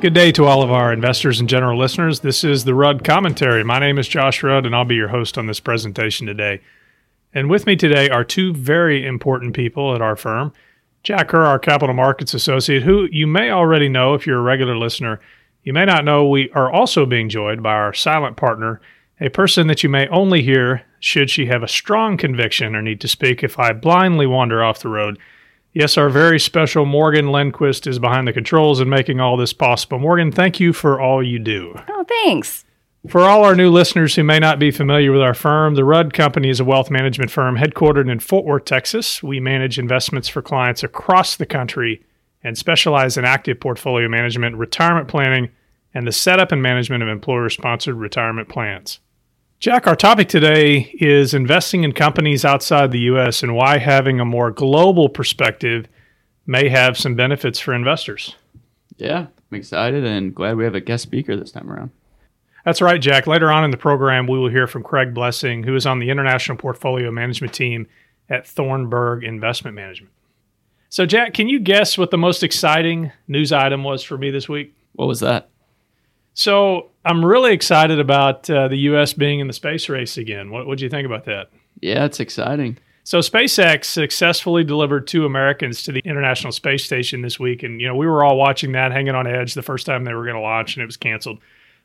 Good day to all of our investors and general listeners. This is the Rudd Commentary. My name is Josh Rudd, and I'll be your host on this presentation today. And with me today are two very important people at our firm Jack Kerr, our capital markets associate, who you may already know if you're a regular listener. You may not know we are also being joined by our silent partner, a person that you may only hear should she have a strong conviction or need to speak if I blindly wander off the road. Yes, our very special Morgan Lindquist is behind the controls and making all this possible. Morgan, thank you for all you do. Oh, thanks. For all our new listeners who may not be familiar with our firm, the Rudd Company is a wealth management firm headquartered in Fort Worth, Texas. We manage investments for clients across the country and specialize in active portfolio management, retirement planning, and the setup and management of employer sponsored retirement plans. Jack, our topic today is investing in companies outside the U.S. and why having a more global perspective may have some benefits for investors. Yeah, I'm excited and glad we have a guest speaker this time around. That's right, Jack. Later on in the program, we will hear from Craig Blessing, who is on the international portfolio management team at Thornburg Investment Management. So, Jack, can you guess what the most exciting news item was for me this week? What was that? So I'm really excited about uh, the U.S. being in the space race again. What do you think about that? Yeah, it's exciting. So SpaceX successfully delivered two Americans to the International Space Station this week, and you know we were all watching that, hanging on edge the first time they were going to launch, and it was canceled.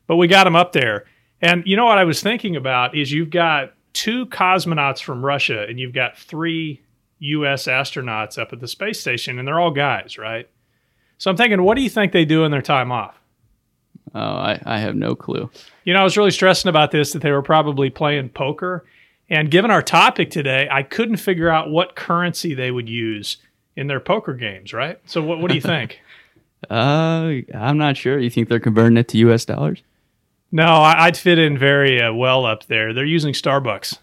But we got them up there, and you know what I was thinking about is you've got two cosmonauts from Russia, and you've got three U.S. astronauts up at the space station, and they're all guys, right? So I'm thinking, what do you think they do in their time off? Oh, I, I have no clue. You know, I was really stressing about this that they were probably playing poker. And given our topic today, I couldn't figure out what currency they would use in their poker games, right? So what, what do you think? uh, I'm not sure. You think they're converting it to US dollars? No, I, would fit in very uh, well up there. They're using Starbucks.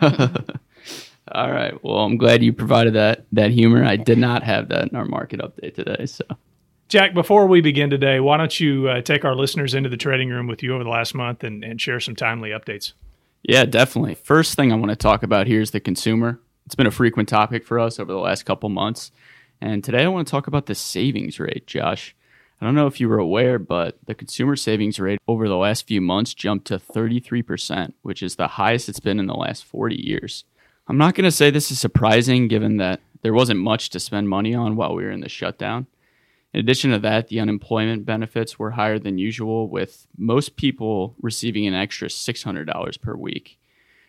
All right. Well, I'm glad you provided that that humor. I did not have that in our market update today, so Jack, before we begin today, why don't you uh, take our listeners into the trading room with you over the last month and, and share some timely updates? Yeah, definitely. First thing I want to talk about here is the consumer. It's been a frequent topic for us over the last couple months. And today I want to talk about the savings rate, Josh. I don't know if you were aware, but the consumer savings rate over the last few months jumped to 33%, which is the highest it's been in the last 40 years. I'm not going to say this is surprising given that there wasn't much to spend money on while we were in the shutdown. In addition to that, the unemployment benefits were higher than usual, with most people receiving an extra $600 per week.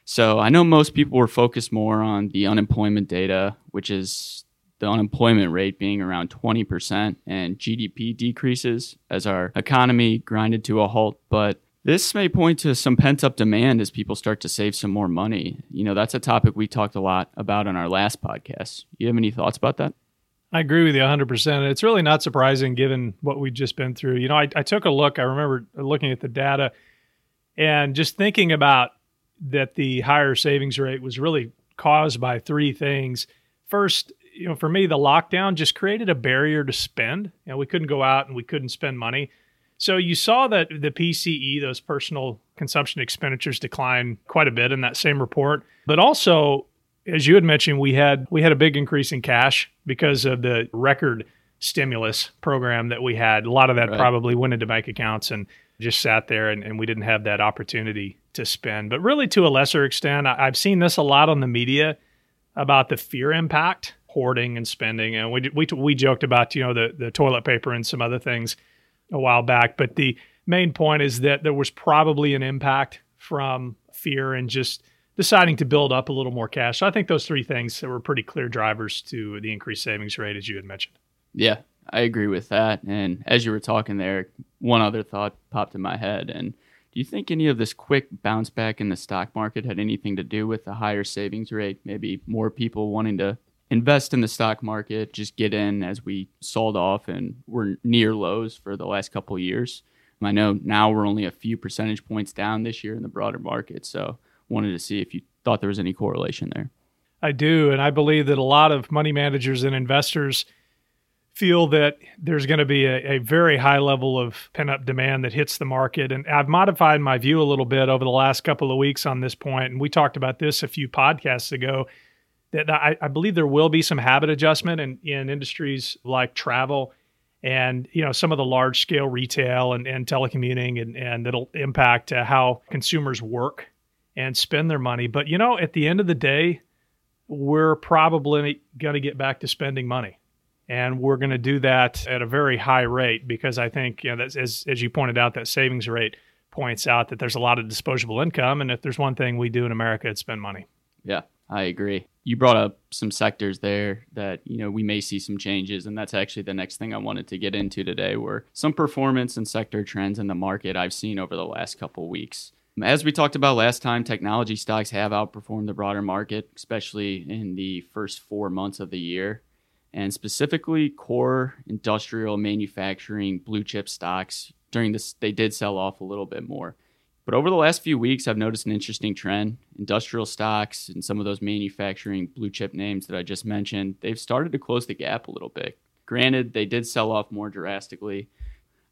So I know most people were focused more on the unemployment data, which is the unemployment rate being around 20% and GDP decreases as our economy grinded to a halt. But this may point to some pent up demand as people start to save some more money. You know, that's a topic we talked a lot about on our last podcast. You have any thoughts about that? I agree with you 100%. It's really not surprising given what we've just been through. You know, I, I took a look, I remember looking at the data and just thinking about that the higher savings rate was really caused by three things. First, you know, for me, the lockdown just created a barrier to spend. You know, we couldn't go out and we couldn't spend money. So you saw that the PCE, those personal consumption expenditures, decline quite a bit in that same report. But also, as you had mentioned, we had we had a big increase in cash because of the record stimulus program that we had. A lot of that right. probably went into bank accounts and just sat there, and, and, we didn't have that opportunity to spend. But really, to a lesser extent, I, have seen this a lot on the media about the fear impact, hoarding and spending. And we we we joked about you know the the toilet paper and some other things a while back, but the main point is that there was probably an impact from fear and just deciding to build up a little more cash. So I think those three things were pretty clear drivers to the increased savings rate, as you had mentioned. Yeah, I agree with that. And as you were talking there, one other thought popped in my head. And do you think any of this quick bounce back in the stock market had anything to do with the higher savings rate? Maybe more people wanting to invest in the stock market, just get in as we sold off and we're near lows for the last couple years. I know now we're only a few percentage points down this year in the broader market. So wanted to see if you thought there was any correlation there. I do. And I believe that a lot of money managers and investors feel that there's going to be a, a very high level of pent up demand that hits the market. And I've modified my view a little bit over the last couple of weeks on this point. And we talked about this a few podcasts ago that I, I believe there will be some habit adjustment in, in industries like travel and you know some of the large scale retail and, and telecommuting and, and it'll impact uh, how consumers work and spend their money. But you know at the end of the day we're probably going to get back to spending money. And we're going to do that at a very high rate because i think you know as, as you pointed out that savings rate points out that there's a lot of disposable income. And if there's one thing we do in america it's spend money. Yeah i agree. You brought up some sectors there that you know we may see some changes. And that's actually the next thing i wanted to get into today were some performance and sector trends in the market i've seen over the last couple weeks as we talked about last time technology stocks have outperformed the broader market especially in the first four months of the year and specifically core industrial manufacturing blue chip stocks during this they did sell off a little bit more but over the last few weeks, I've noticed an interesting trend. Industrial stocks and some of those manufacturing blue chip names that I just mentioned, they've started to close the gap a little bit. Granted, they did sell off more drastically.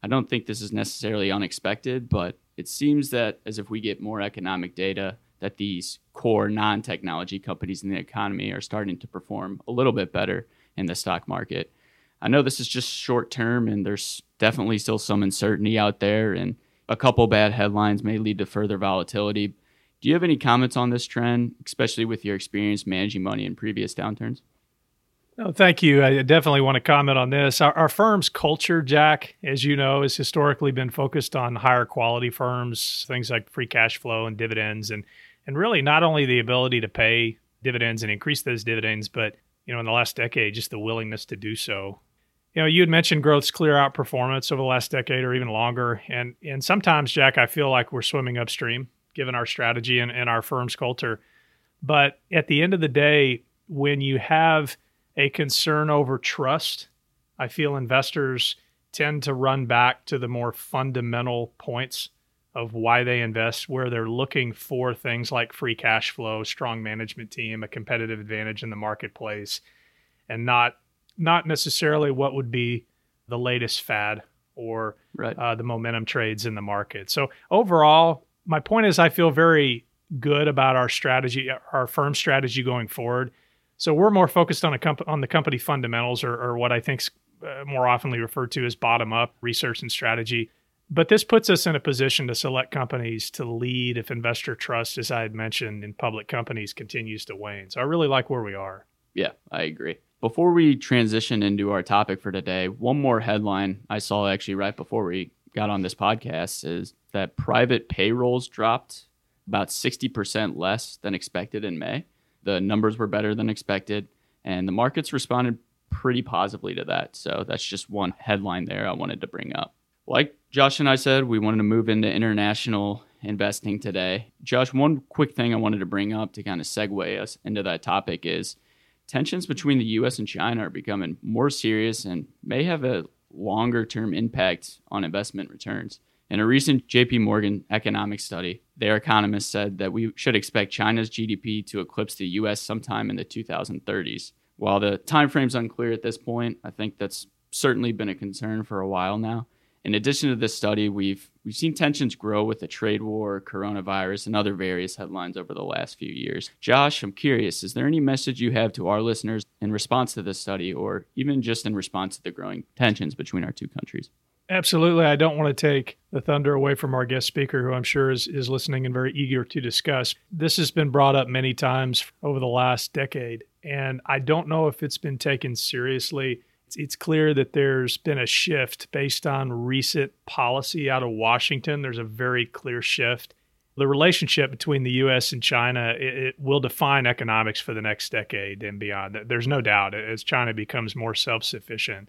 I don't think this is necessarily unexpected, but it seems that as if we get more economic data, that these core non technology companies in the economy are starting to perform a little bit better in the stock market. I know this is just short term and there's definitely still some uncertainty out there. And a couple bad headlines may lead to further volatility. Do you have any comments on this trend, especially with your experience managing money in previous downturns? No, thank you. I definitely want to comment on this. Our, our, firm's culture, Jack, as you know, has historically been focused on higher quality firms, things like free cash flow and dividends, and and really not only the ability to pay dividends and increase those dividends, but you know, in the last decade, just the willingness to do so you know, you had mentioned growth's clear outperformance over the last decade or even longer. And and sometimes, Jack, I feel like we're swimming upstream given our strategy and, and our firm's culture. But at the end of the day, when you have a concern over trust, I feel investors tend to run back to the more fundamental points of why they invest, where they're looking for things like free cash flow, strong management team, a competitive advantage in the marketplace, and not not necessarily what would be the latest fad or right. uh, the momentum trades in the market. So overall, my point is I feel very good about our strategy, our firm strategy going forward. So we're more focused on a comp- on the company fundamentals, or, or what I think's uh, more oftenly referred to as bottom up research and strategy. But this puts us in a position to select companies to lead if investor trust, as I had mentioned, in public companies continues to wane. So I really like where we are. Yeah, I agree. Before we transition into our topic for today, one more headline I saw actually right before we got on this podcast is that private payrolls dropped about 60% less than expected in May. The numbers were better than expected, and the markets responded pretty positively to that. So that's just one headline there I wanted to bring up. Like Josh and I said, we wanted to move into international investing today. Josh, one quick thing I wanted to bring up to kind of segue us into that topic is tensions between the US and China are becoming more serious and may have a longer term impact on investment returns. In a recent JP Morgan economic study, their economists said that we should expect China's GDP to eclipse the US sometime in the 2030s. While the time frame's unclear at this point, I think that's certainly been a concern for a while now. In addition to this study, we've we've seen tensions grow with the trade war, coronavirus, and other various headlines over the last few years. Josh, I'm curious, is there any message you have to our listeners in response to this study or even just in response to the growing tensions between our two countries? Absolutely. I don't want to take the thunder away from our guest speaker, who I'm sure is, is listening and very eager to discuss. This has been brought up many times over the last decade, and I don't know if it's been taken seriously it's clear that there's been a shift based on recent policy out of Washington. There's a very clear shift. The relationship between the U.S. and China it, it will define economics for the next decade and beyond. There's no doubt as China becomes more self-sufficient.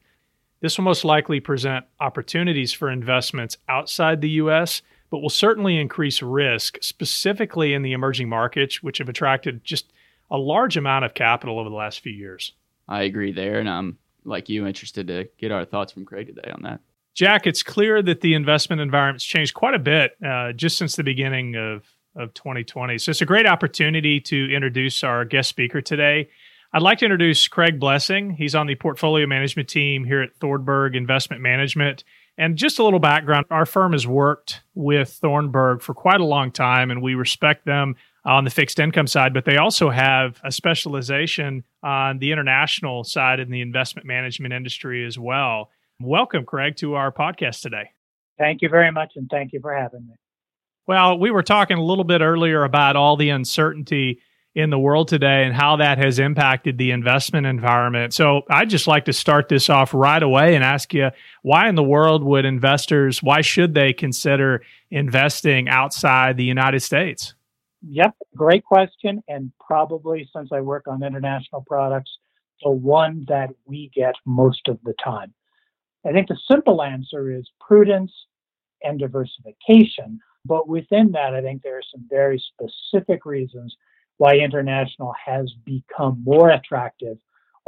This will most likely present opportunities for investments outside the U.S., but will certainly increase risk, specifically in the emerging markets, which have attracted just a large amount of capital over the last few years. I agree there, and I'm like you interested to get our thoughts from Craig today on that. Jack, it's clear that the investment environment's changed quite a bit uh, just since the beginning of, of 2020. So it's a great opportunity to introduce our guest speaker today. I'd like to introduce Craig Blessing. He's on the portfolio management team here at Thornburg Investment Management. And just a little background our firm has worked with Thornburg for quite a long time, and we respect them on the fixed income side, but they also have a specialization on the international side in the investment management industry as well. Welcome, Craig, to our podcast today. Thank you very much, and thank you for having me. Well, we were talking a little bit earlier about all the uncertainty in the world today and how that has impacted the investment environment. So I'd just like to start this off right away and ask you why in the world would investors, why should they consider investing outside the United States? Yep, great question. And probably since I work on international products, the one that we get most of the time. I think the simple answer is prudence and diversification. But within that, I think there are some very specific reasons why international has become more attractive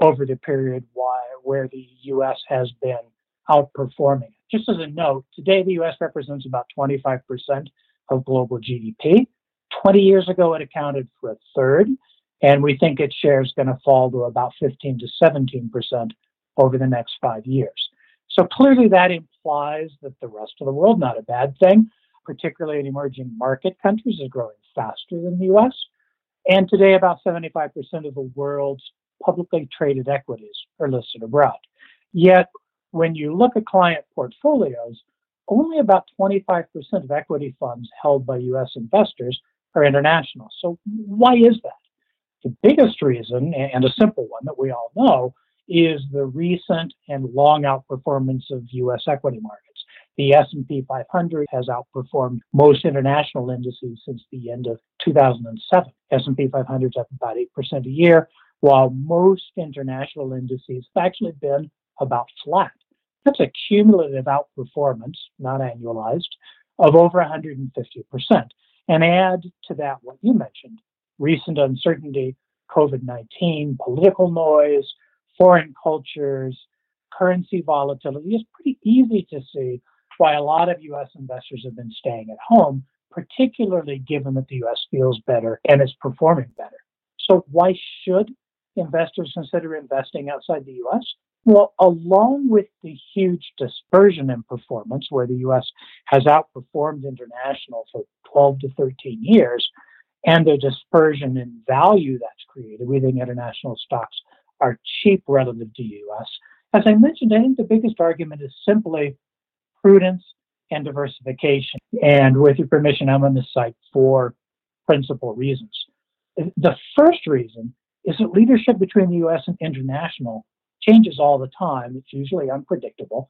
over the period why, where the U.S. has been outperforming. Just as a note, today the U.S. represents about 25% of global GDP. 20 years ago, it accounted for a third, and we think its share is going to fall to about 15 to 17% over the next five years. So clearly, that implies that the rest of the world, not a bad thing, particularly in emerging market countries, is growing faster than the US. And today, about 75% of the world's publicly traded equities are listed abroad. Yet, when you look at client portfolios, only about 25% of equity funds held by US investors are international. So, why is that? The biggest reason, and a simple one that we all know, is the recent and long outperformance of U.S. equity markets. The S&P 500 has outperformed most international indices since the end of 2007. S&P 500 is up about 8% a year, while most international indices have actually been about flat. That's a cumulative outperformance, not annualized, of over 150%. And add to that what you mentioned recent uncertainty, COVID 19, political noise, foreign cultures, currency volatility, it's pretty easy to see why a lot of US investors have been staying at home, particularly given that the US feels better and is performing better. So, why should investors consider investing outside the US? Well, along with the huge dispersion in performance, where the US has outperformed international for 12 to 13 years, and the dispersion in value that's created, we think international stocks are cheap relative to US. As I mentioned, I think the biggest argument is simply prudence and diversification. And with your permission, I'm going to cite four principal reasons. The first reason is that leadership between the US and international changes all the time. It's usually unpredictable.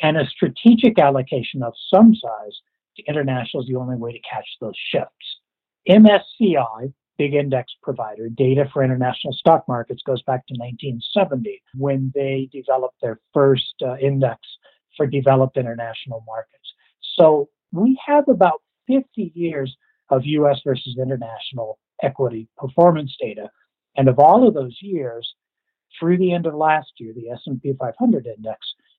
And a strategic allocation of some size to international is the only way to catch those shifts. MSCI big index provider. Data for international stock markets goes back to 1970 when they developed their first uh, index for developed international markets. So we have about 50 years of US versus international equity performance data. And of all of those years, through the end of last year, the S&P 500 index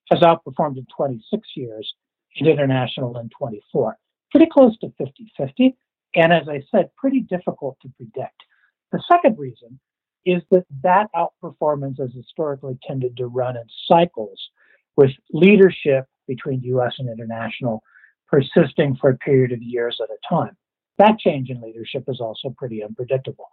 has outperformed in 26 years and international in 24. Pretty close to 50-50. And as I said, pretty difficult to predict. The second reason is that that outperformance has historically tended to run in cycles with leadership between US and international persisting for a period of years at a time. That change in leadership is also pretty unpredictable.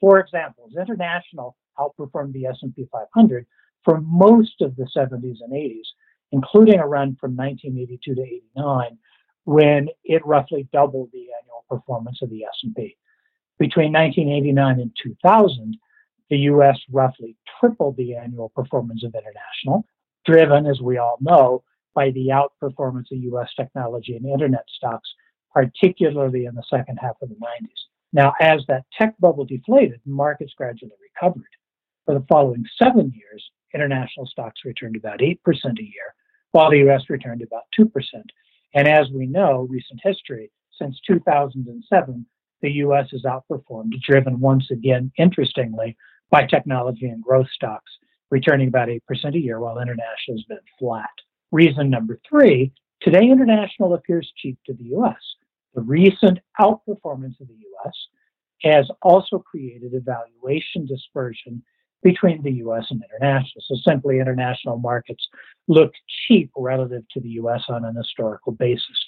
For example, international outperformed the S&P 500 for most of the 70s and 80s, including a run from 1982 to 89 when it roughly doubled the annual performance of the S&P. Between 1989 and 2000, the U.S. roughly tripled the annual performance of international, driven, as we all know, by the outperformance of U.S. technology and internet stocks, particularly in the second half of the 90s. Now, as that tech bubble deflated, markets gradually recovered. For the following seven years, international stocks returned about 8% a year, while the U.S. returned about 2%. And as we know, recent history, since 2007, the US has outperformed, driven once again, interestingly, by technology and growth stocks, returning about 8% a year, while international has been flat. Reason number three today, international appears cheap to the US. The recent outperformance of the US has also created a valuation dispersion between the US and international. So simply international markets look cheap relative to the US on an historical basis.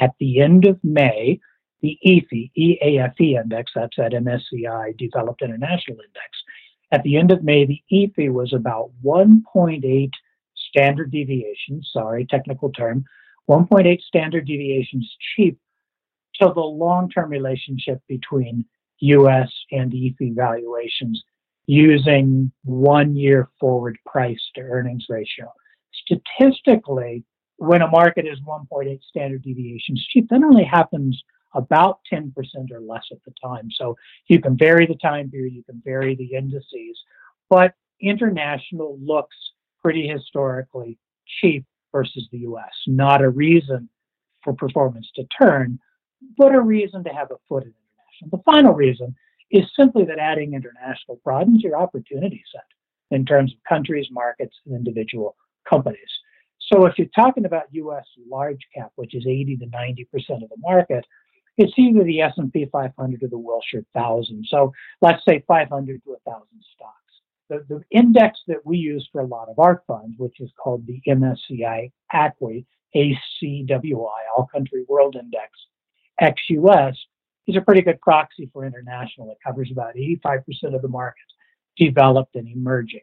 At the end of May, the EAFE, EAFE index, that's that MSCI Developed International Index, at the end of May, the EAFE was about 1.8 standard deviations, sorry, technical term, 1.8 standard deviations cheap till the long term relationship between US and EAFE valuations using one year forward price to earnings ratio. Statistically, when a market is 1.8 standard deviations cheap, that only happens about 10% or less at the time. So you can vary the time period, you can vary the indices, but international looks pretty historically cheap versus the US. Not a reason for performance to turn, but a reason to have a foot in international. The final reason is simply that adding international broadens your opportunity set in terms of countries, markets, and individual companies. So if you're talking about U.S. large cap, which is 80 to 90 percent of the market, it's either the S&P 500 or the Wilshire 1000. So let's say 500 to 1,000 stocks. The, the index that we use for a lot of our funds, which is called the MSCI ACWI, ACWI, All Country World Index, ex-US, is a pretty good proxy for international. It covers about 85% of the market, developed and emerging.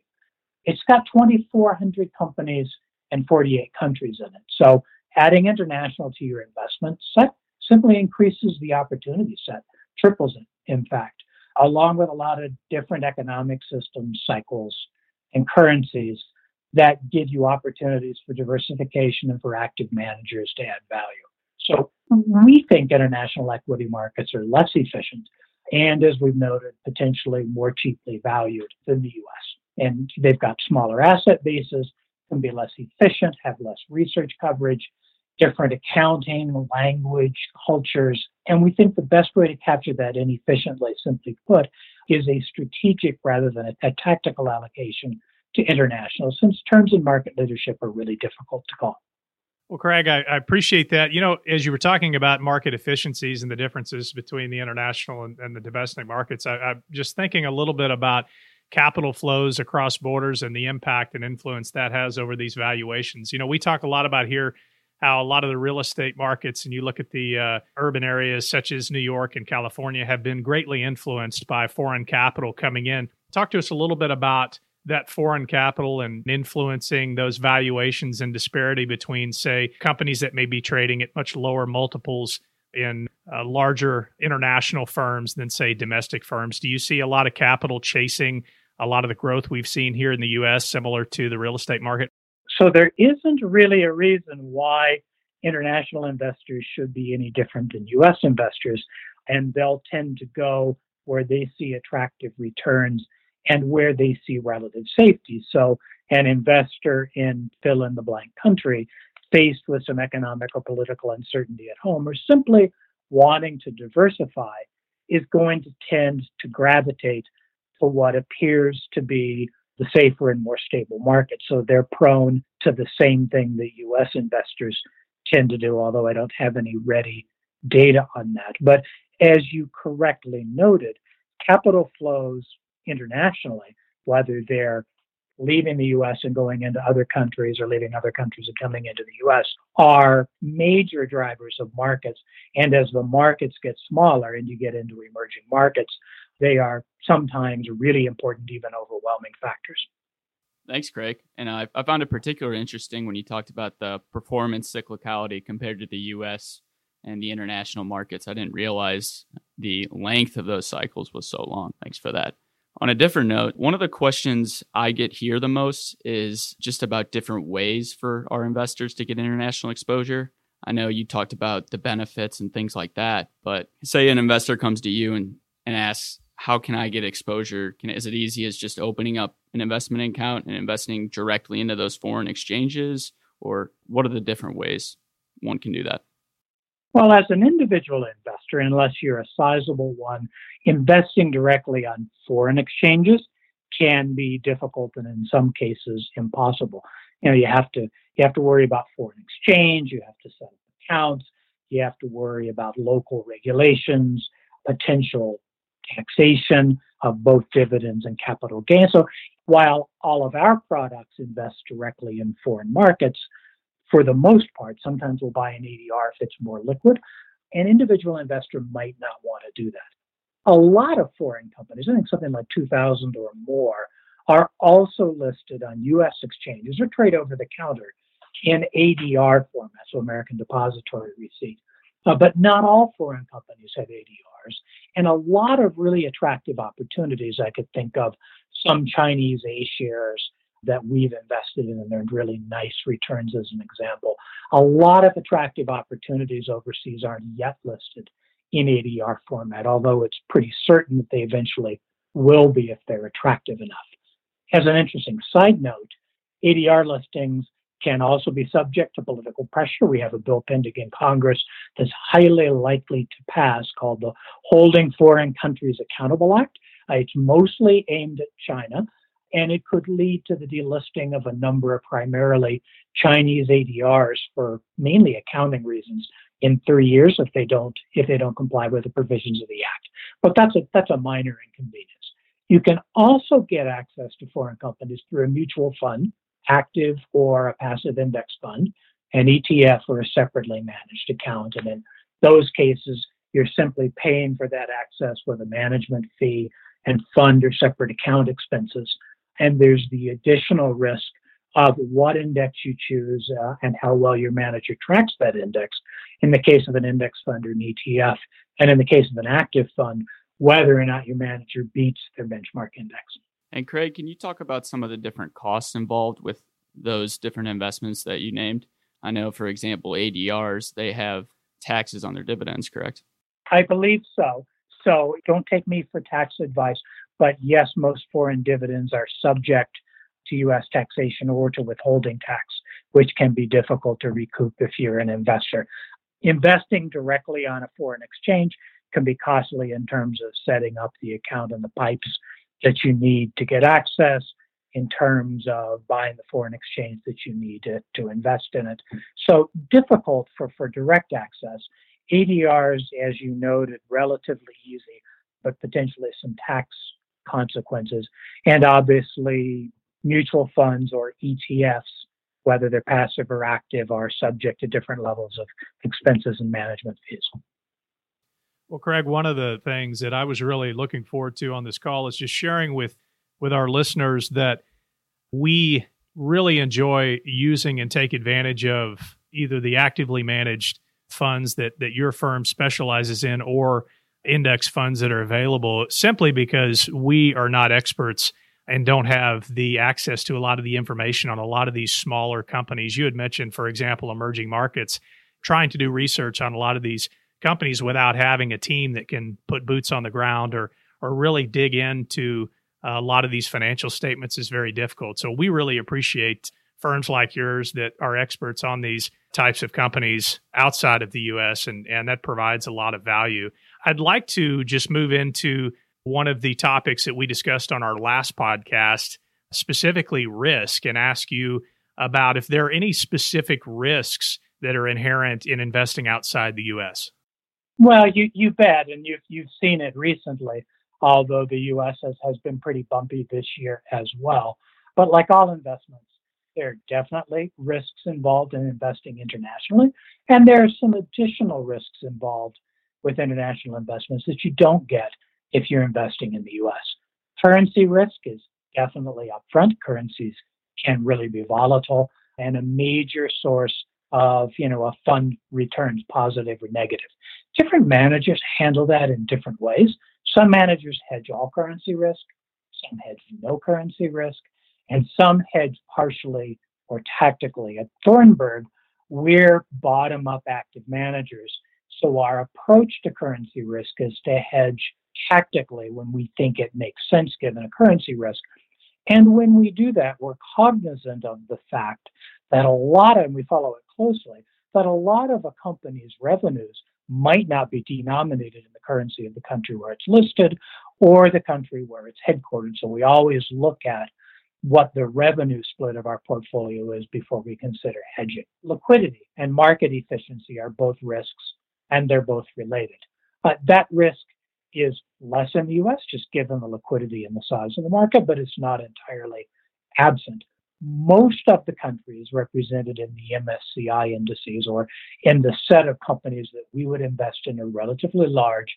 It's got 2,400 companies and 48 countries in it. So adding international to your investment set simply increases the opportunity set, triples it, in fact, along with a lot of different economic systems, cycles, and currencies that give you opportunities for diversification and for active managers to add value. So mm-hmm. we think international equity markets are less efficient and, as we've noted, potentially more cheaply valued than the US. And they've got smaller asset bases, can be less efficient, have less research coverage, different accounting, language, cultures. And we think the best way to capture that inefficiently, simply put, is a strategic rather than a, a tactical allocation to international, since terms in market leadership are really difficult to call. Well, Craig, I, I, appreciate that. You know, as you were talking about market efficiencies and the differences between the international and, and the domestic markets, I, I'm just thinking a little bit about capital flows across borders and the impact and influence that has over these valuations. You know, we talk a lot about here how a lot of the real estate markets, and you look at the uh, urban areas such as New York and California, have been greatly influenced by foreign capital coming in. Talk to us a little bit about that foreign capital and influencing those valuations and disparity between, say, companies that may be trading at much lower multiples in uh, larger international firms than, say, domestic firms. Do you see a lot of capital chasing a lot of the growth we've seen here in the U.S., similar to the real estate market? So there isn't really a reason why international investors should be any different than U.S. investors, and they'll tend to go where they see attractive returns and where they see relative safety. So, an investor in fill in the blank country faced with some economic or political uncertainty at home or simply wanting to diversify is going to tend to gravitate to what appears to be the safer and more stable market. So they're prone to the same thing that US investors tend to do, although I don't have any ready data on that. But as you correctly noted, capital flows internationally, whether they're leaving the US and going into other countries or leaving other countries and coming into the US, are major drivers of markets. And as the markets get smaller and you get into emerging markets, they are sometimes really important, even overwhelming factors. Thanks, Craig. And I, I found it particularly interesting when you talked about the performance cyclicality compared to the US and the international markets. I didn't realize the length of those cycles was so long. Thanks for that. On a different note, one of the questions I get here the most is just about different ways for our investors to get international exposure. I know you talked about the benefits and things like that, but say an investor comes to you and, and asks, How can I get exposure? Can, is it easy as just opening up an investment account and investing directly into those foreign exchanges? Or what are the different ways one can do that? Well, as an individual investor, unless you're a sizable one, investing directly on foreign exchanges can be difficult and in some cases impossible. You know, you have to you have to worry about foreign exchange, you have to set up accounts, you have to worry about local regulations, potential taxation of both dividends and capital gains. So while all of our products invest directly in foreign markets, for the most part, sometimes we'll buy an ADR if it's more liquid. An individual investor might not want to do that. A lot of foreign companies, I think something like 2,000 or more, are also listed on U.S. exchanges or trade over the counter in ADR format, so American Depository Receipt. Uh, but not all foreign companies have ADRs, and a lot of really attractive opportunities I could think of. Some Chinese A shares that we've invested in and earned really nice returns, as an example. A lot of attractive opportunities overseas aren't yet listed in ADR format, although it's pretty certain that they eventually will be if they're attractive enough. As an interesting side note, ADR listings can also be subject to political pressure. We have a bill pending in Congress that's highly likely to pass called the Holding Foreign Countries Accountable Act. Uh, it's mostly aimed at China, and it could lead to the delisting of a number of primarily Chinese ADRs for mainly accounting reasons in three years if they don't if they don't comply with the provisions of the act. But that's a that's a minor inconvenience. You can also get access to foreign companies through a mutual fund active or a passive index fund, an ETF or a separately managed account. And in those cases, you're simply paying for that access with a management fee and fund or separate account expenses. And there's the additional risk of what index you choose uh, and how well your manager tracks that index in the case of an index fund or an ETF. And in the case of an active fund, whether or not your manager beats their benchmark index. And Craig, can you talk about some of the different costs involved with those different investments that you named? I know, for example, ADRs, they have taxes on their dividends, correct? I believe so. So don't take me for tax advice, but yes, most foreign dividends are subject to U.S. taxation or to withholding tax, which can be difficult to recoup if you're an investor. Investing directly on a foreign exchange can be costly in terms of setting up the account and the pipes that you need to get access in terms of buying the foreign exchange that you need to, to invest in it. So difficult for, for direct access. ADRs, as you noted, relatively easy, but potentially some tax consequences. And obviously, mutual funds or ETFs, whether they're passive or active, are subject to different levels of expenses and management fees. Well, Craig, one of the things that I was really looking forward to on this call is just sharing with with our listeners that we really enjoy using and take advantage of either the actively managed funds that that your firm specializes in or index funds that are available simply because we are not experts and don't have the access to a lot of the information on a lot of these smaller companies. You had mentioned, for example, emerging markets, trying to do research on a lot of these companies without having a team that can put boots on the ground or or really dig into uh, a lot of these financial statements is very difficult. So we really appreciate firms like yours that are experts on these types of companies outside of the US and and that provides a lot of value. I'd like to just move into one of the topics that we discussed on our last podcast, specifically risk and ask you about if there are any specific risks that are inherent in investing outside the US. Well, you you bet, and you've you've seen it recently. Although the U.S. has, has been pretty bumpy this year as well, but like all investments, there are definitely risks involved in investing internationally, and there are some additional risks involved with international investments that you don't get if you're investing in the U.S. Currency risk is definitely upfront. Currencies can really be volatile, and a major source of you know a fund returns positive or negative different managers handle that in different ways. Some managers hedge all currency risk some hedge no currency risk and some hedge partially or tactically. At thornburg we're bottom up active managers so our approach to currency risk is to hedge tactically when we think it makes sense given a currency risk. And when we do that, we're cognizant of the fact that a lot of, and we follow it closely, that a lot of a company's revenues might not be denominated in the currency of the country where it's listed or the country where it's headquartered. So we always look at what the revenue split of our portfolio is before we consider hedging. Liquidity and market efficiency are both risks and they're both related. That risk is less in the US, just given the liquidity and the size of the market, but it's not entirely absent. Most of the countries represented in the MSCI indices or in the set of companies that we would invest in are relatively large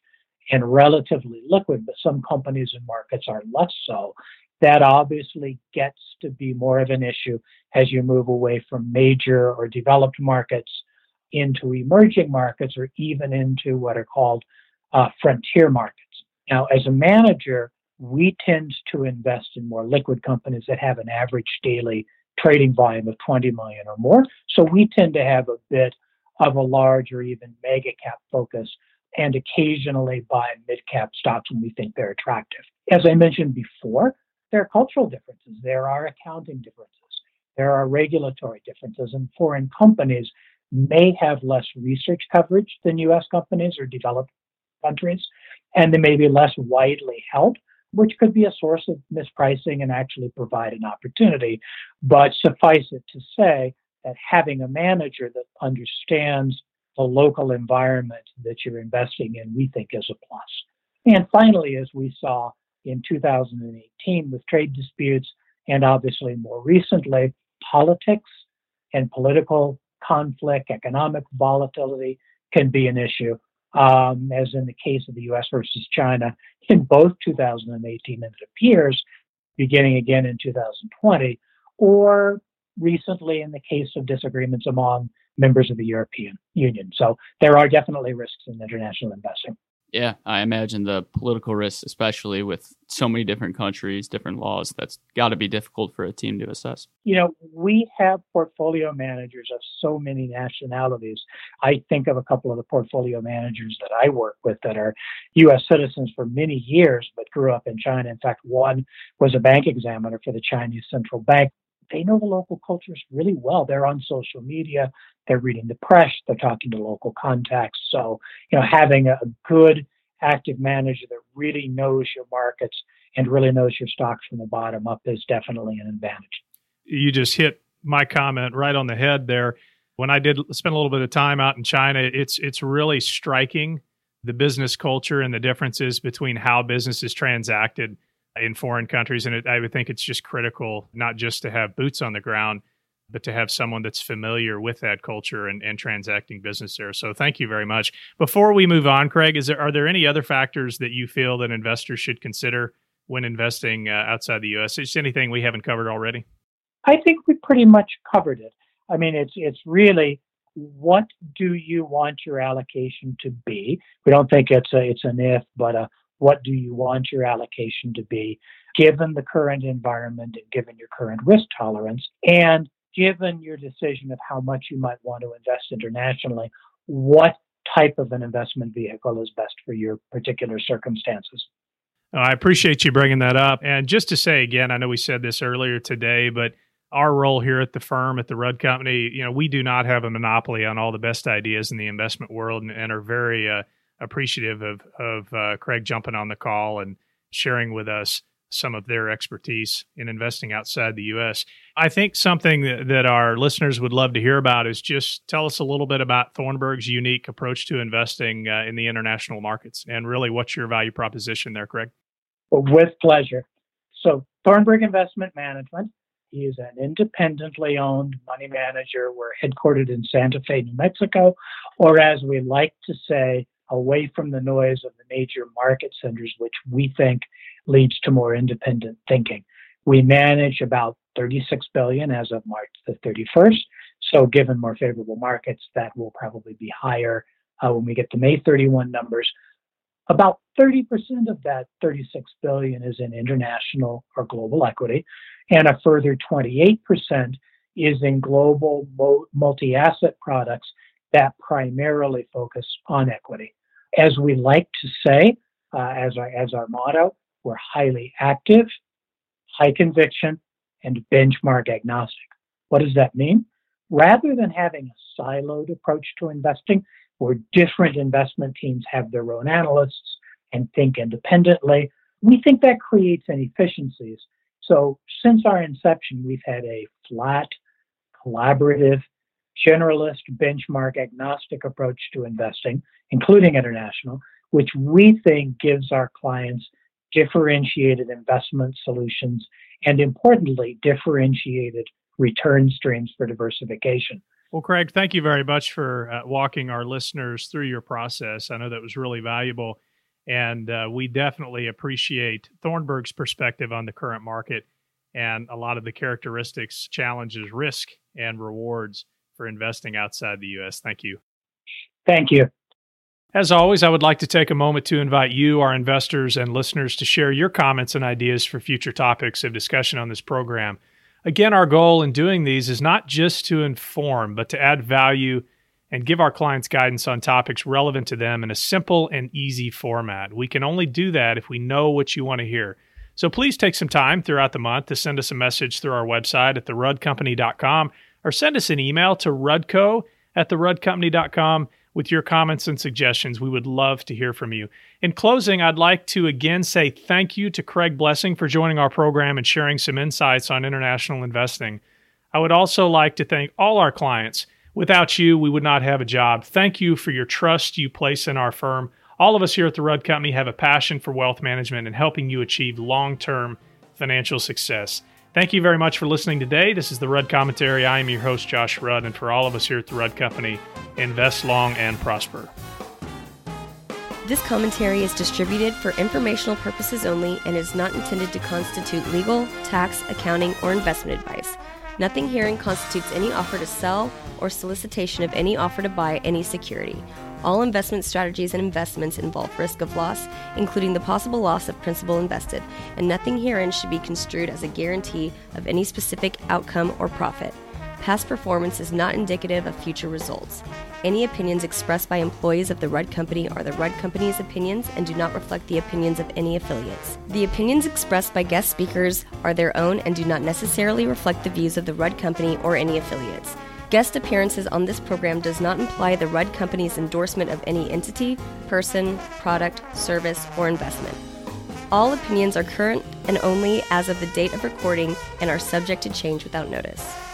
and relatively liquid, but some companies and markets are less so. That obviously gets to be more of an issue as you move away from major or developed markets into emerging markets or even into what are called uh, frontier markets. Now, as a manager, we tend to invest in more liquid companies that have an average daily trading volume of 20 million or more. So we tend to have a bit of a large or even mega cap focus and occasionally buy mid cap stocks when we think they're attractive. As I mentioned before, there are cultural differences, there are accounting differences, there are regulatory differences, and foreign companies may have less research coverage than US companies or developed countries, and they may be less widely held which could be a source of mispricing and actually provide an opportunity. But suffice it to say that having a manager that understands the local environment that you're investing in, we think is a plus. And finally, as we saw in 2018 with trade disputes, and obviously more recently, politics and political conflict, economic volatility can be an issue um, as in the case of the US versus China in both 2018 and it appears beginning again in 2020, or recently in the case of disagreements among members of the European Union. So there are definitely risks in international investing. Yeah, I imagine the political risks, especially with so many different countries, different laws, that's got to be difficult for a team to assess. You know, we have portfolio managers of so many nationalities. I think of a couple of the portfolio managers that I work with that are U.S. citizens for many years, but grew up in China. In fact, one was a bank examiner for the Chinese central bank they know the local cultures really well. They're on social media, they're reading the press, they're talking to local contacts. So, you know, having a good active manager that really knows your markets and really knows your stocks from the bottom up is definitely an advantage. You just hit my comment right on the head there. When I did spend a little bit of time out in China, it's it's really striking the business culture and the differences between how business is transacted in foreign countries. And it, I would think it's just critical not just to have boots on the ground, but to have someone that's familiar with that culture and, and transacting business there. So thank you very much. Before we move on, Craig, is there are there any other factors that you feel that investors should consider when investing uh, outside the U.S.? Is anything we haven't covered already? I think we pretty much covered it. I mean, it's it's really what do you want your allocation to be? We don't think it's a it's an if, but a what do you want your allocation to be given the current environment and given your current risk tolerance and given your decision of how much you might want to invest internationally what type of an investment vehicle is best for your particular circumstances I appreciate you bringing that up. And just to say again, I know we said this earlier today, but our role here at the firm, at the Rudd Company, you know, we do not have a monopoly on all the best ideas in the investment world and, and are very uh, appreciative of of uh, Craig jumping on the call and sharing with us some of their expertise in investing outside the U.S. I think something that, that, our listeners would love to hear about is just tell us a little bit about Thornburg's unique approach to investing uh, in the international markets and really what's your value proposition there, Craig? With pleasure. So, Thornburg Investment Management is an independently owned money manager. We're headquartered in Santa Fe, New Mexico, or as we like to say, away from the noise of the major market centers, which we think leads to more independent thinking. We manage about 36 billion as of March the 31st. So, given more favorable markets, that will probably be higher uh, when we get the May 31 numbers. About 30% of that 36 billion is in international or global equity, and a further 28% is in global multi asset products that primarily focus on equity. As we like to say, uh, as, our, as our motto, we're highly active, high conviction, and benchmark agnostic. What does that mean? Rather than having a siloed approach to investing, where different investment teams have their own analysts and think independently, we think that creates inefficiencies. So, since our inception, we've had a flat, collaborative, generalist, benchmark agnostic approach to investing, including international, which we think gives our clients differentiated investment solutions and importantly, differentiated return streams for diversification. Well, Craig, thank you very much for uh, walking our listeners through your process. I know that was really valuable. And uh, we definitely appreciate Thornburg's perspective on the current market and a lot of the characteristics, challenges, risk, and rewards for investing outside the U.S. Thank you. Thank you. As always, I would like to take a moment to invite you, our investors and listeners, to share your comments and ideas for future topics of discussion on this program. Again, our goal in doing these is not just to inform, but to add value and give our clients guidance on topics relevant to them in a simple and easy format. We can only do that if we know what you want to hear. So please take some time throughout the month to send us a message through our website at theruddcompany.com or send us an email to rudco at theruddcompany.com with your comments and suggestions. We would love to hear from you. In closing, I'd like to again say thank you to Craig Blessing for joining our program and sharing some insights on international investing. I would also like to thank all our clients. Without you, we would not have a job. Thank you for your trust you place in our firm. All of us here at the Rudd Company have a passion for wealth management and helping you achieve long term financial success. Thank you very much for listening today. This is the Rudd Commentary. I am your host, Josh Rudd, and for all of us here at the Rudd Company, invest long and prosper. This commentary is distributed for informational purposes only and is not intended to constitute legal, tax, accounting, or investment advice. Nothing herein constitutes any offer to sell or solicitation of any offer to buy any security. All investment strategies and investments involve risk of loss, including the possible loss of principal invested, and nothing herein should be construed as a guarantee of any specific outcome or profit. Past performance is not indicative of future results. Any opinions expressed by employees of the Rudd Company are the Rudd Company's opinions and do not reflect the opinions of any affiliates. The opinions expressed by guest speakers are their own and do not necessarily reflect the views of the Rudd Company or any affiliates. Guest appearances on this program does not imply the Rudd Company's endorsement of any entity, person, product, service, or investment. All opinions are current and only as of the date of recording and are subject to change without notice.